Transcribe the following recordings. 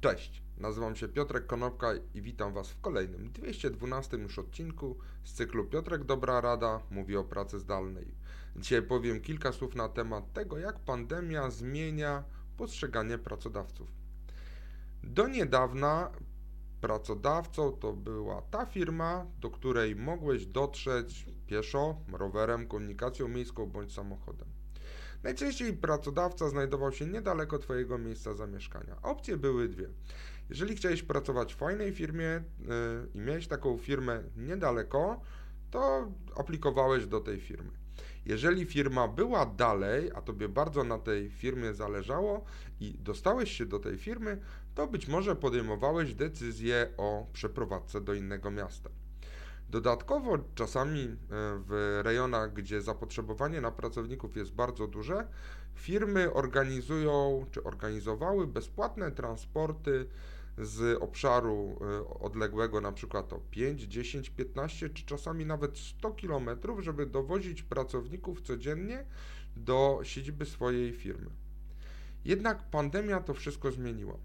Cześć, nazywam się Piotrek Konopka i witam Was w kolejnym 212 już odcinku z cyklu Piotrek Dobra Rada mówi o pracy zdalnej. Dzisiaj powiem kilka słów na temat tego, jak pandemia zmienia postrzeganie pracodawców. Do niedawna pracodawcą to była ta firma, do której mogłeś dotrzeć pieszo, rowerem, komunikacją miejską bądź samochodem. Najczęściej pracodawca znajdował się niedaleko Twojego miejsca zamieszkania. Opcje były dwie. Jeżeli chciałeś pracować w fajnej firmie yy, i miałeś taką firmę niedaleko, to aplikowałeś do tej firmy. Jeżeli firma była dalej, a tobie bardzo na tej firmie zależało i dostałeś się do tej firmy, to być może podejmowałeś decyzję o przeprowadzce do innego miasta. Dodatkowo czasami e, w rejonach, gdzie zapotrzebowanie na pracowników jest bardzo duże, firmy organizują czy organizowały bezpłatne transporty z obszaru e, odległego na przykład o 5, 10, 15 czy czasami nawet 100 km, żeby dowozić pracowników codziennie do siedziby swojej firmy. Jednak pandemia to wszystko zmieniła.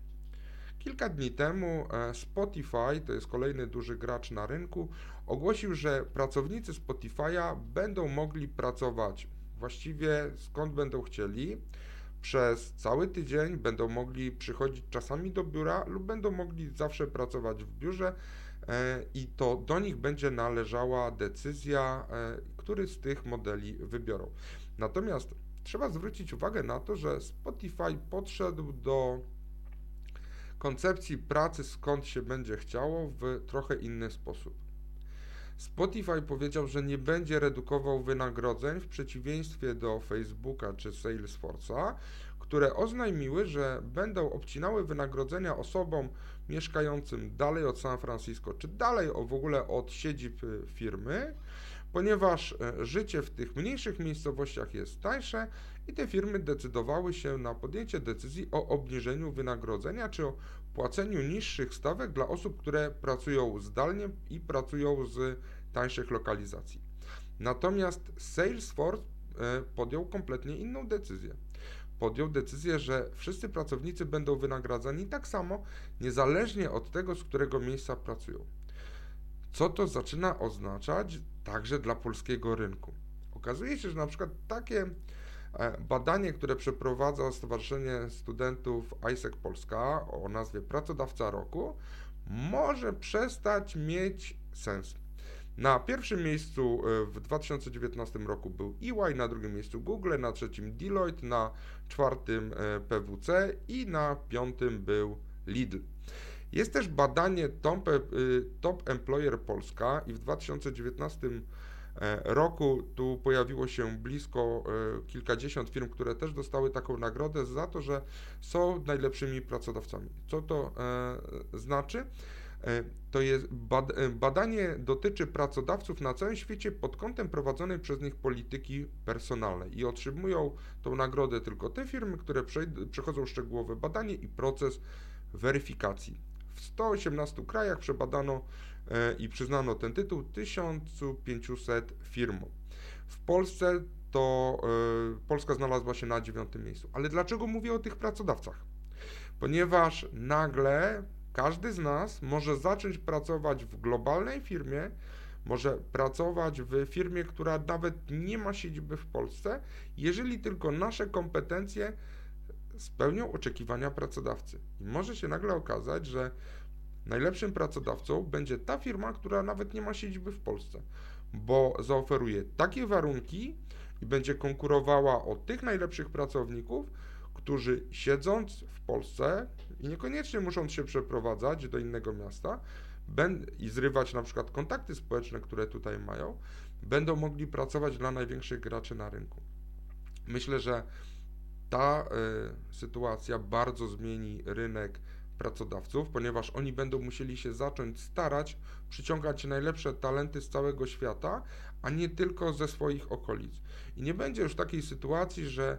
Kilka dni temu e, Spotify, to jest kolejny duży gracz na rynku, ogłosił, że pracownicy Spotify'a będą mogli pracować właściwie skąd będą chcieli. Przez cały tydzień będą mogli przychodzić czasami do biura lub będą mogli zawsze pracować w biurze e, i to do nich będzie należała decyzja, e, który z tych modeli wybiorą. Natomiast trzeba zwrócić uwagę na to, że Spotify podszedł do koncepcji pracy skąd się będzie chciało w trochę inny sposób. Spotify powiedział, że nie będzie redukował wynagrodzeń w przeciwieństwie do Facebooka czy Salesforce'a, które oznajmiły, że będą obcinały wynagrodzenia osobom mieszkającym dalej od San Francisco, czy dalej w ogóle od siedzib y, firmy, ponieważ e, życie w tych mniejszych miejscowościach jest tańsze i te firmy decydowały się na podjęcie decyzji o obniżeniu wynagrodzenia czy o płaceniu niższych stawek dla osób, które pracują zdalnie i pracują z tańszych lokalizacji. Natomiast Salesforce e, podjął kompletnie inną decyzję. Podjął decyzję, że wszyscy pracownicy będą wynagradzani tak samo, niezależnie od tego, z którego miejsca pracują. Co to zaczyna oznaczać także dla polskiego rynku? Okazuje się, że na przykład takie e, badanie, które przeprowadza Stowarzyszenie Studentów ISEC Polska o nazwie Pracodawca Roku, może przestać mieć sens. Na pierwszym miejscu e, w 2019 roku był EY, na drugim miejscu Google, na trzecim Deloitte, na czwartym e, PWC i na piątym był Lidl. Jest też badanie Top, e, Top Employer Polska i w 2019 roku tu pojawiło się blisko kilkadziesiąt firm, które też dostały taką nagrodę za to, że są najlepszymi pracodawcami. Co to znaczy? E, to jest bad e, badanie dotyczy pracodawców na całym świecie pod kątem prowadzonej przez nich polityki personalnej i otrzymują tą nagrodę tylko te firmy, które przechodzą szczegółowe badanie i proces weryfikacji. W 118 krajach przebadano e, i przyznano ten tytuł 1500 firmom. W Polsce to Polska znalazła się na dziewiątym miejscu. Ale dlaczego mówię o tych pracodawcach? Ponieważ nagle każdy z nas może zacząć pracować w globalnej firmie, może pracować w firmie, która nawet nie ma siedziby w Polsce, jeżeli tylko nasze kompetencje spełnią oczekiwania pracodawcy. I może się nagle okazać, że najlepszym pracodawcą będzie ta firma, która nawet nie ma siedziby w Polsce, bo zaoferuje takie warunki i będzie konkurowała o tych najlepszych pracowników, którzy siedząc w Polsce i niekoniecznie muszą się przeprowadzać do innego miasta i zrywać na przykład kontakty społeczne, które tutaj mają, będą mogli pracować dla największych graczy na rynku. Myślę, że ta y, sytuacja bardzo zmieni rynek pracodawców, ponieważ oni będą musieli się zacząć starać przyciągać najlepsze talenty z całego świata, a nie tylko ze swoich okolic. I nie będzie już takiej sytuacji, że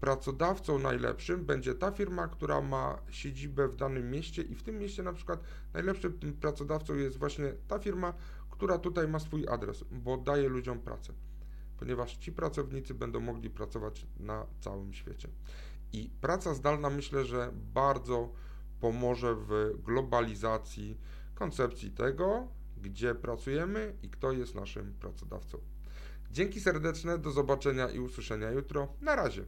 pracodawcą najlepszym będzie ta firma, która ma siedzibę w danym mieście i w tym mieście na przykład najlepszym pracodawcą jest właśnie ta firma, która tutaj ma swój adres, bo daje ludziom pracę. Ponieważ ci pracownicy będą mogli pracować na całym świecie. I praca zdalna myślę, że bardzo pomoże w globalizacji koncepcji tego, gdzie pracujemy i kto jest naszym pracodawcą. Dzięki serdeczne, do zobaczenia i usłyszenia jutro. Na razie.